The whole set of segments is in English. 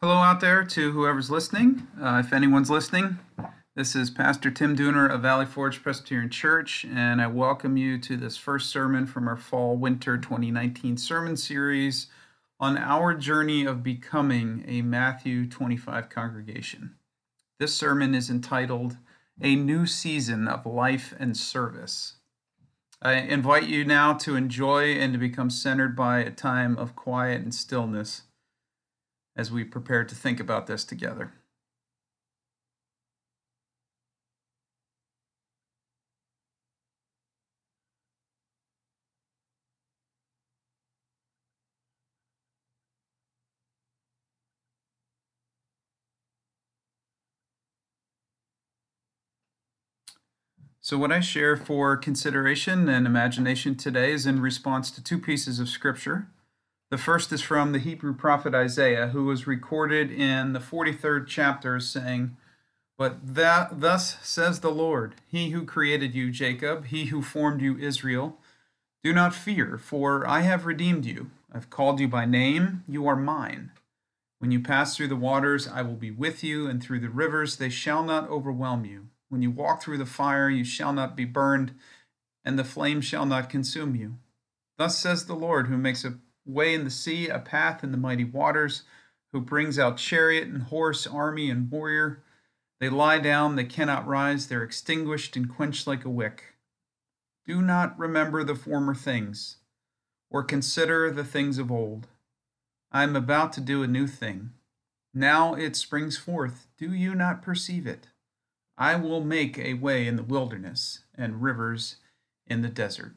Hello out there to whoever's listening. Uh, if anyone's listening, this is Pastor Tim Dooner of Valley Forge Presbyterian Church, and I welcome you to this first sermon from our Fall Winter 2019 sermon series on our journey of becoming a Matthew 25 congregation. This sermon is entitled A New Season of Life and Service. I invite you now to enjoy and to become centered by a time of quiet and stillness as we prepare to think about this together. So, what I share for consideration and imagination today is in response to two pieces of scripture the first is from the Hebrew prophet Isaiah, who was recorded in the 43rd chapter, saying, But that thus says the Lord, He who created you, Jacob, He who formed you, Israel, do not fear, for I have redeemed you. I've called you by name, you are mine. When you pass through the waters, I will be with you, and through the rivers, they shall not overwhelm you. When you walk through the fire, you shall not be burned, and the flame shall not consume you. Thus says the Lord, who makes a way in the sea, a path in the mighty waters, who brings out chariot and horse, army and warrior. They lie down, they cannot rise, they're extinguished and quenched like a wick. Do not remember the former things, or consider the things of old. I am about to do a new thing. Now it springs forth. Do you not perceive it? I will make a way in the wilderness and rivers in the desert.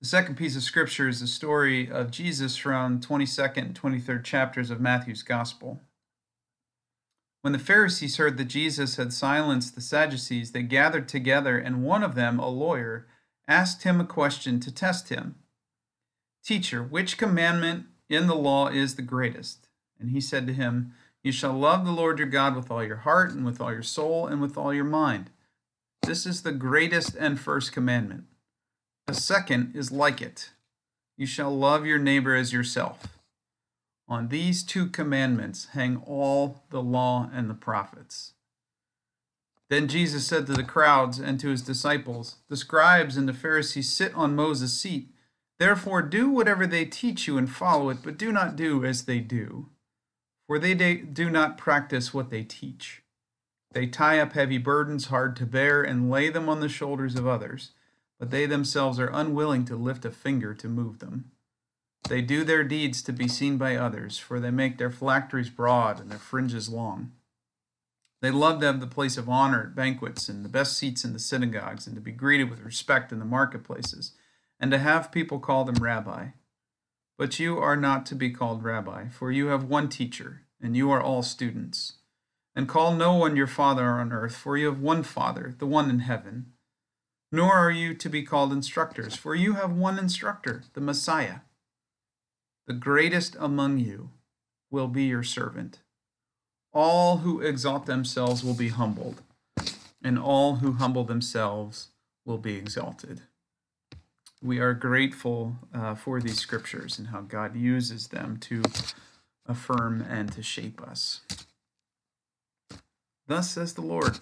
The second piece of scripture is the story of Jesus from 22nd and 23rd chapters of Matthew's Gospel. When the Pharisees heard that Jesus had silenced the Sadducees, they gathered together, and one of them, a lawyer, asked him a question to test him Teacher, which commandment in the law is the greatest? And he said to him, You shall love the Lord your God with all your heart, and with all your soul, and with all your mind. This is the greatest and first commandment. A second is like it you shall love your neighbor as yourself. On these two commandments hang all the law and the prophets. Then Jesus said to the crowds and to his disciples, The scribes and the Pharisees sit on Moses' seat. Therefore, do whatever they teach you and follow it, but do not do as they do. For they do not practice what they teach. They tie up heavy burdens hard to bear and lay them on the shoulders of others but they themselves are unwilling to lift a finger to move them. They do their deeds to be seen by others, for they make their phylacteries broad and their fringes long. They love to have the place of honor at banquets and the best seats in the synagogues, and to be greeted with respect in the marketplaces, and to have people call them rabbi. But you are not to be called rabbi, for you have one teacher, and you are all students. And call no one your father on earth, for you have one Father, the one in heaven. Nor are you to be called instructors, for you have one instructor, the Messiah. The greatest among you will be your servant. All who exalt themselves will be humbled, and all who humble themselves will be exalted. We are grateful uh, for these scriptures and how God uses them to affirm and to shape us. Thus says the Lord.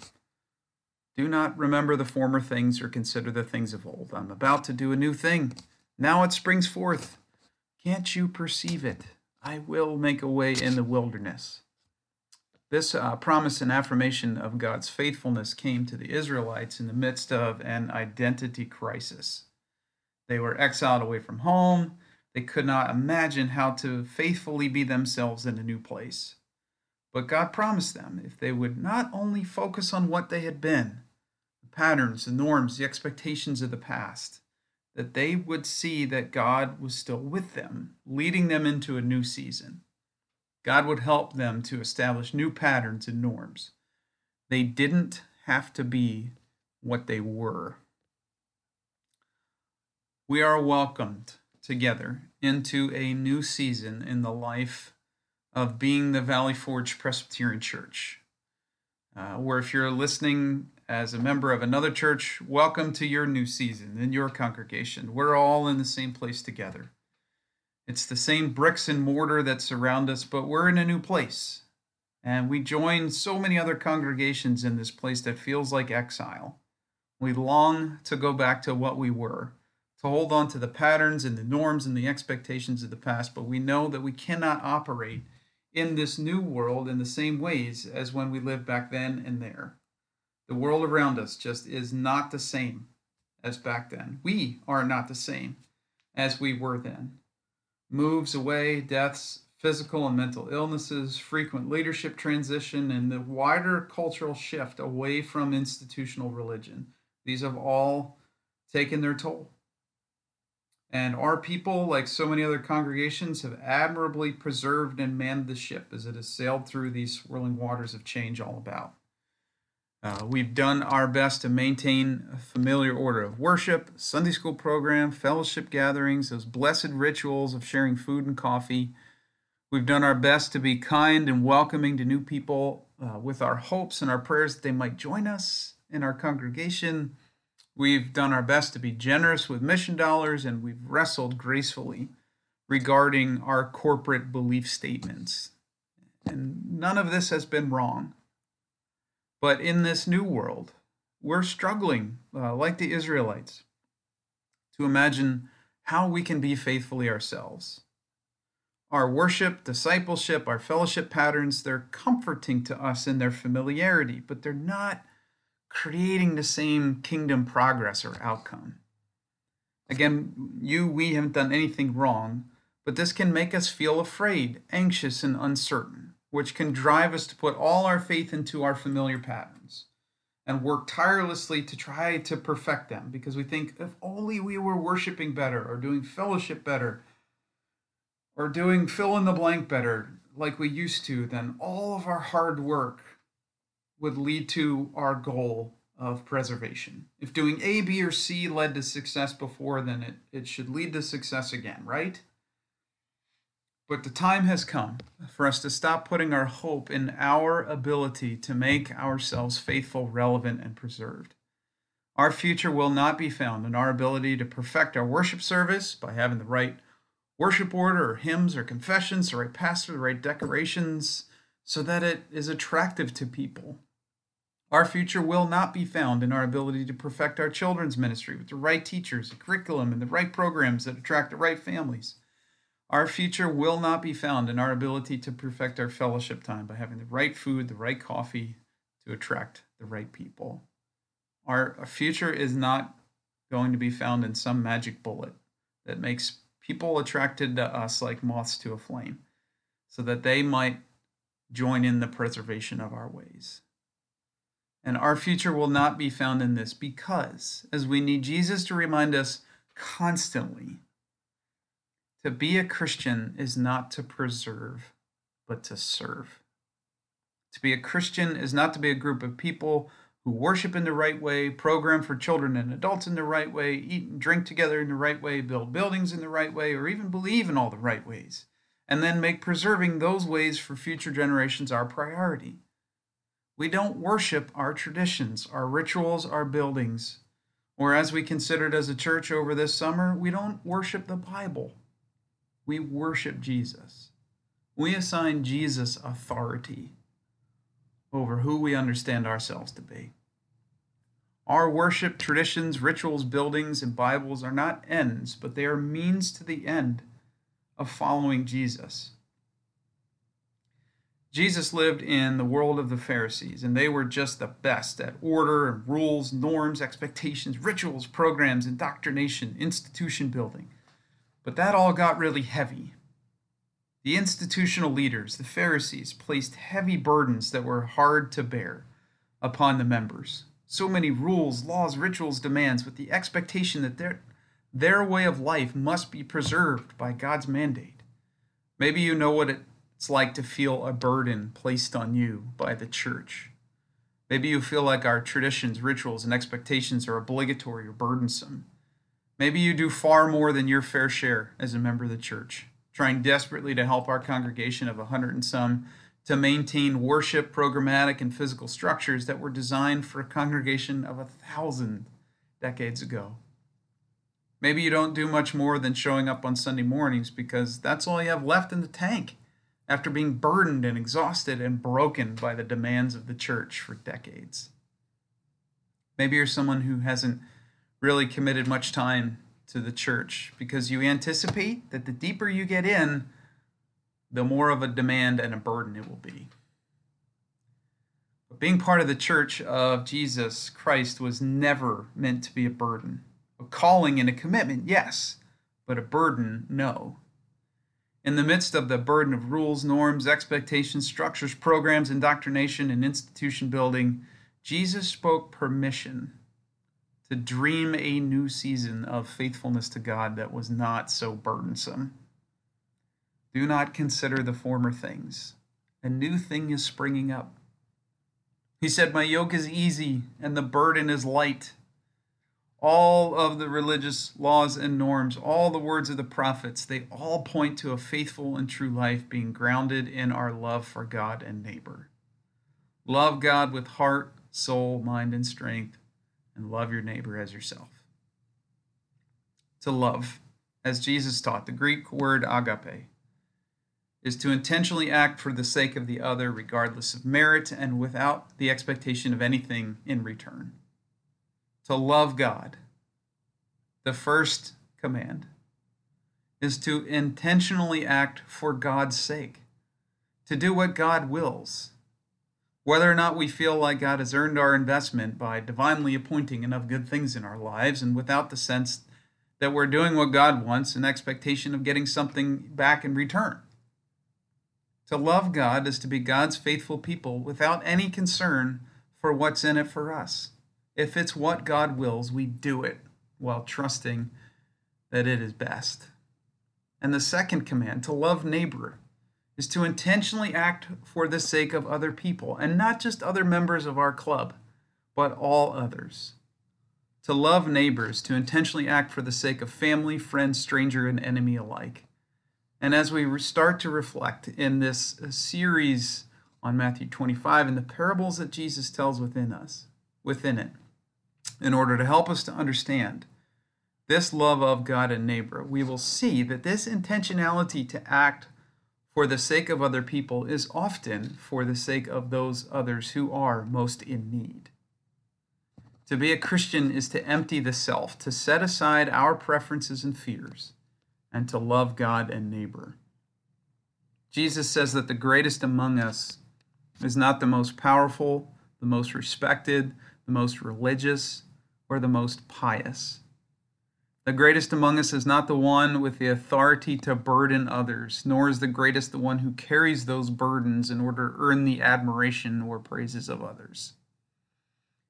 Do not remember the former things or consider the things of old. I'm about to do a new thing. Now it springs forth. Can't you perceive it? I will make a way in the wilderness. This uh, promise and affirmation of God's faithfulness came to the Israelites in the midst of an identity crisis. They were exiled away from home. They could not imagine how to faithfully be themselves in a new place. But God promised them if they would not only focus on what they had been, patterns, the norms, the expectations of the past, that they would see that God was still with them, leading them into a new season. God would help them to establish new patterns and norms. They didn't have to be what they were. We are welcomed together into a new season in the life of being the Valley Forge Presbyterian Church. Uh, where if you're listening as a member of another church, welcome to your new season in your congregation. We're all in the same place together. It's the same bricks and mortar that surround us, but we're in a new place. And we join so many other congregations in this place that feels like exile. We long to go back to what we were, to hold on to the patterns and the norms and the expectations of the past, but we know that we cannot operate in this new world in the same ways as when we lived back then and there. The world around us just is not the same as back then. We are not the same as we were then. Moves away, deaths, physical and mental illnesses, frequent leadership transition, and the wider cultural shift away from institutional religion. These have all taken their toll. And our people, like so many other congregations, have admirably preserved and manned the ship as it has sailed through these swirling waters of change all about. Uh, we've done our best to maintain a familiar order of worship, Sunday school program, fellowship gatherings, those blessed rituals of sharing food and coffee. We've done our best to be kind and welcoming to new people uh, with our hopes and our prayers that they might join us in our congregation. We've done our best to be generous with mission dollars, and we've wrestled gracefully regarding our corporate belief statements. And none of this has been wrong. But in this new world, we're struggling, uh, like the Israelites, to imagine how we can be faithfully ourselves. Our worship, discipleship, our fellowship patterns, they're comforting to us in their familiarity, but they're not creating the same kingdom progress or outcome. Again, you, we haven't done anything wrong, but this can make us feel afraid, anxious, and uncertain which can drive us to put all our faith into our familiar patterns and work tirelessly to try to perfect them because we think if only we were worshiping better or doing fellowship better or doing fill in the blank better like we used to, then all of our hard work would lead to our goal of preservation. If doing A, B, or C led to success before, then it, it should lead to success again, right? But the time has come for us to stop putting our hope in our ability to make ourselves faithful, relevant, and preserved. Our future will not be found in our ability to perfect our worship service by having the right worship order or hymns or confessions, the right pastor, the right decorations, so that it is attractive to people. Our future will not be found in our ability to perfect our children's ministry with the right teachers, the curriculum, and the right programs that attract the right families. Our future will not be found in our ability to perfect our fellowship time by having the right food, the right coffee to attract the right people. Our, future is not going to be found in some magic bullet that makes people attracted to us like moths to a flame so that they might join in the preservation of our ways. And our future will not be found in this because, as we need Jesus to remind us constantly to be a Christian is not to preserve, but to serve. To be a Christian is not to be a group of people who worship in the right way, program for children and adults in the right way, eat and drink together in the right way, build buildings in the right way, or even believe in all the right ways, and then make preserving those ways for future generations our priority. We don't worship our traditions, our rituals, our buildings, or as we considered as a church over this summer, we don't worship the Bible. We worship Jesus. We assign Jesus authority over who we understand ourselves to be. Our worship, traditions, rituals, buildings, and Bibles are not ends, but they are means to the end of following Jesus. Jesus lived in the world of the Pharisees, and they were just the best at order and rules, norms, expectations, rituals, programs, indoctrination, institution building. But that all got really heavy. The institutional leaders, the Pharisees, placed heavy burdens that were hard to bear upon the members. So many rules, laws, rituals, demands, with the expectation that their, their way of life must be preserved by God's mandate. Maybe you know what it's like to feel a burden placed on you by the church. Maybe you feel like our traditions, rituals, and expectations are obligatory or burdensome. Maybe you do far more than your fair share as a member of the church, trying desperately to help our congregation of a hundred and some to maintain worship, programmatic, and physical structures that were designed for a congregation of a thousand decades ago. Maybe you don't do much more than showing up on Sunday mornings because that's all you have left in the tank after being burdened and exhausted and broken by the demands of the church for decades. Maybe you're someone who hasn't really committed much time to the church because you anticipate that the deeper you get in, the more of a demand and a burden it will be. But being part of the church of Jesus Christ was never meant to be a burden. A calling and a commitment, yes, but a burden, no. In the midst of the burden of rules, norms, expectations, structures, programs, indoctrination, and institution building, Jesus spoke permission to dream a new season of faithfulness to God that was not so burdensome. Do not consider the former things. A new thing is springing up. He said, My yoke is easy and the burden is light. All of the religious laws and norms, all the words of the prophets, they all point to a faithful and true life being grounded in our love for God and neighbor. Love God with heart, soul, mind, and strength, and love your neighbor as yourself. To love, as Jesus taught, the Greek word agape, is to intentionally act for the sake of the other, regardless of merit and without the expectation of anything in return to love God, the first command is to intentionally act for God's sake, to do what God wills. Whether or not we feel like God has earned our investment by divinely appointing enough good things in our lives and without the sense that we're doing what God wants in expectation of getting something back in return. To love God is to be God's faithful people without any concern for what's in it for us. If it's what God wills, we do it while trusting that it is best. And the second command, to love neighbor, is to intentionally act for the sake of other people, and not just other members of our club, but all others. To love neighbors, to intentionally act for the sake of family, friend, stranger, and enemy alike. And as we start to reflect in this uh, series on Matthew 25 and the parables that Jesus tells within us, within it, in order to help us to understand this love of God and neighbor, we will see that this intentionality to act for the sake of other people is often for the sake of those others who are most in need. To be a Christian is to empty the self, to set aside our preferences and fears, and to love God and neighbor. Jesus says that the greatest among us is not the most powerful, the most respected, the most religious, or the most pious. The greatest among us is not the one with the authority to burden others, nor is the greatest the one who carries those burdens in order to earn the admiration or praises of others.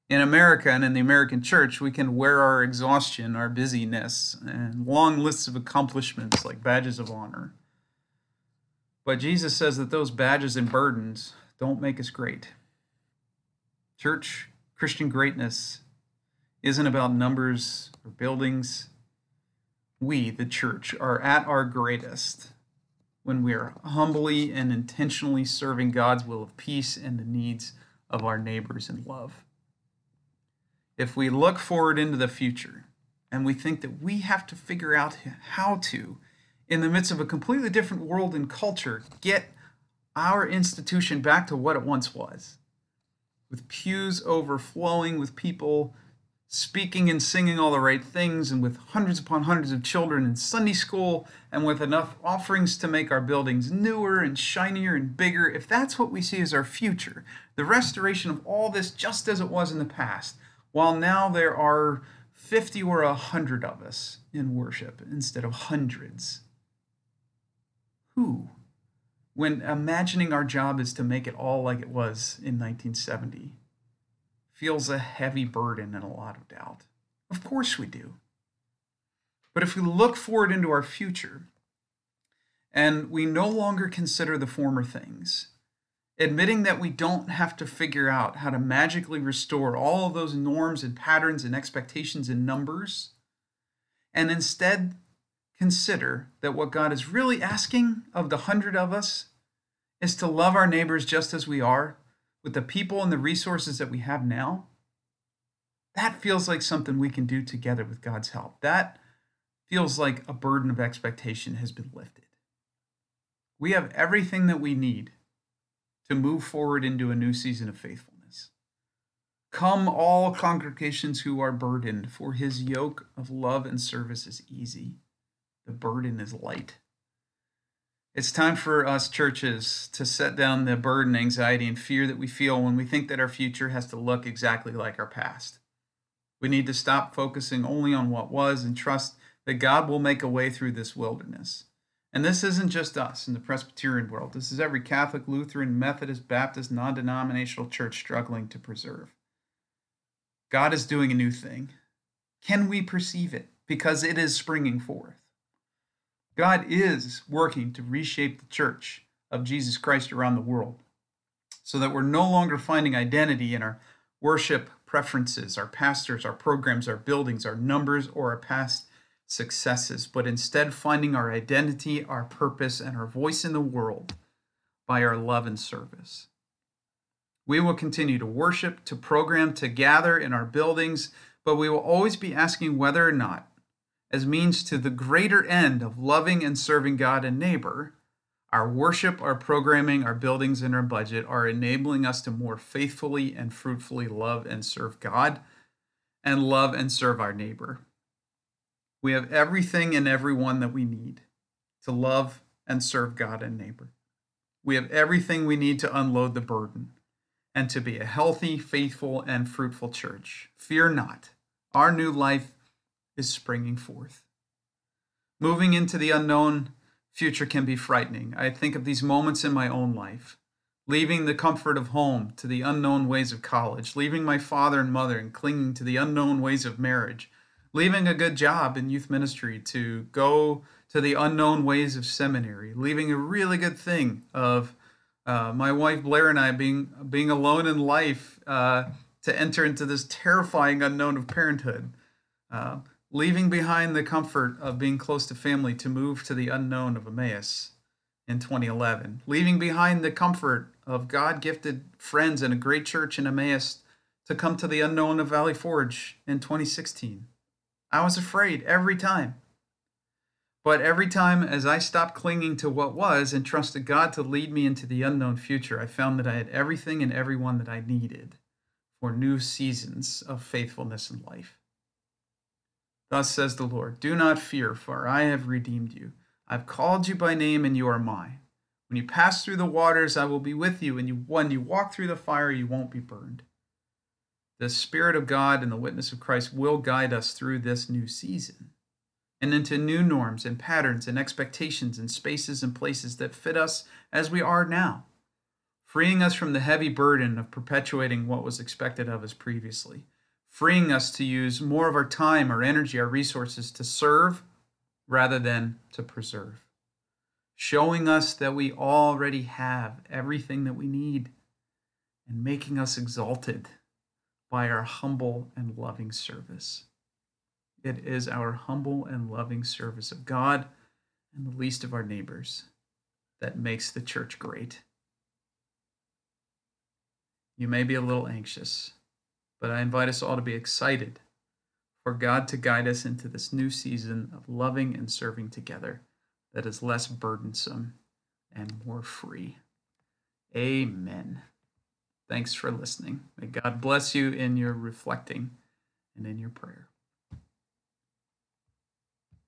In America and in the American church, we can wear our exhaustion, our busyness, and long lists of accomplishments like badges of honor. But Jesus says that those badges and burdens don't make us great. Church Christian greatness isn't about numbers or buildings. We, the church, are at our greatest when we are humbly and intentionally serving God's will of peace and the needs of our neighbors in love. If we look forward into the future and we think that we have to figure out how to, in the midst of a completely different world and culture, get our institution back to what it once was, with pews overflowing with people speaking and singing all the right things, and with hundreds upon hundreds of children in Sunday school, and with enough offerings to make our buildings newer and shinier and bigger, if that's what we see as our future, the restoration of all this just as it was in the past, while now there are 50 or 100 of us in worship instead of hundreds. Who? when imagining our job is to make it all like it was in 1970 feels a heavy burden and a lot of doubt. Of course we do. But if we look forward into our future and we no longer consider the former things, admitting that we don't have to figure out how to magically restore all of those norms and patterns and expectations and numbers, and instead consider that what God is really asking of the hundred of us is to love our neighbors just as we are with the people and the resources that we have now, that feels like something we can do together with God's help. That feels like a burden of expectation has been lifted. We have everything that we need to move forward into a new season of faithfulness. Come, all congregations who are burdened, for his yoke of love and service is easy, the burden is light. It's time for us churches to set down the burden, anxiety, and fear that we feel when we think that our future has to look exactly like our past. We need to stop focusing only on what was and trust that God will make a way through this wilderness. And this isn't just us in the Presbyterian world. This is every Catholic, Lutheran, Methodist, Baptist, non denominational church struggling to preserve. God is doing a new thing. Can we perceive it? Because it is springing forth. God is working to reshape the church of Jesus Christ around the world so that we're no longer finding identity in our worship preferences, our pastors, our programs, our buildings, our numbers, or our past successes, but instead finding our identity, our purpose, and our voice in the world by our love and service. We will continue to worship, to program, to gather in our buildings, but we will always be asking whether or not, as means to the greater end of loving and serving God and neighbor, our worship, our programming, our buildings, and our budget are enabling us to more faithfully and fruitfully love and serve God and love and serve our neighbor. We have everything and everyone that we need to love and serve God and neighbor. We have everything we need to unload the burden and to be a healthy, faithful, and fruitful church. Fear not, our new life is springing forth. Moving into the unknown future can be frightening. I think of these moments in my own life leaving the comfort of home to the unknown ways of college, leaving my father and mother and clinging to the unknown ways of marriage leaving a good job in youth ministry to go to the unknown ways of seminary, leaving a really good thing of uh, my wife Blair and I being being alone in life uh, to enter into this terrifying unknown of parenthood, uh, leaving behind the comfort of being close to family to move to the unknown of Emmaus in 2011, leaving behind the comfort of God gifted friends and a great church in Emmaus to come to the unknown of Valley Forge in 2016. I was afraid every time. But every time as I stopped clinging to what was and trusted God to lead me into the unknown future, I found that I had everything and everyone that I needed for new seasons of faithfulness in life. Thus says the Lord Do not fear, for I have redeemed you. I've called you by name, and you are mine. When you pass through the waters, I will be with you, and you, when you walk through the fire, you won't be burned the Spirit of God and the witness of Christ will guide us through this new season and into new norms and patterns and expectations and spaces and places that fit us as we are now, freeing us from the heavy burden of perpetuating what was expected of us previously, freeing us to use more of our time, our energy, our resources to serve rather than to preserve, showing us that we already have everything that we need and making us exalted by our humble and loving service. It is our humble and loving service of God and the least of our neighbors that makes the church great. You may be a little anxious, but I invite us all to be excited for God to guide us into this new season of loving and serving together that is less burdensome and more free. Amen. Thanks for listening. May God bless you in your reflecting and in your prayer.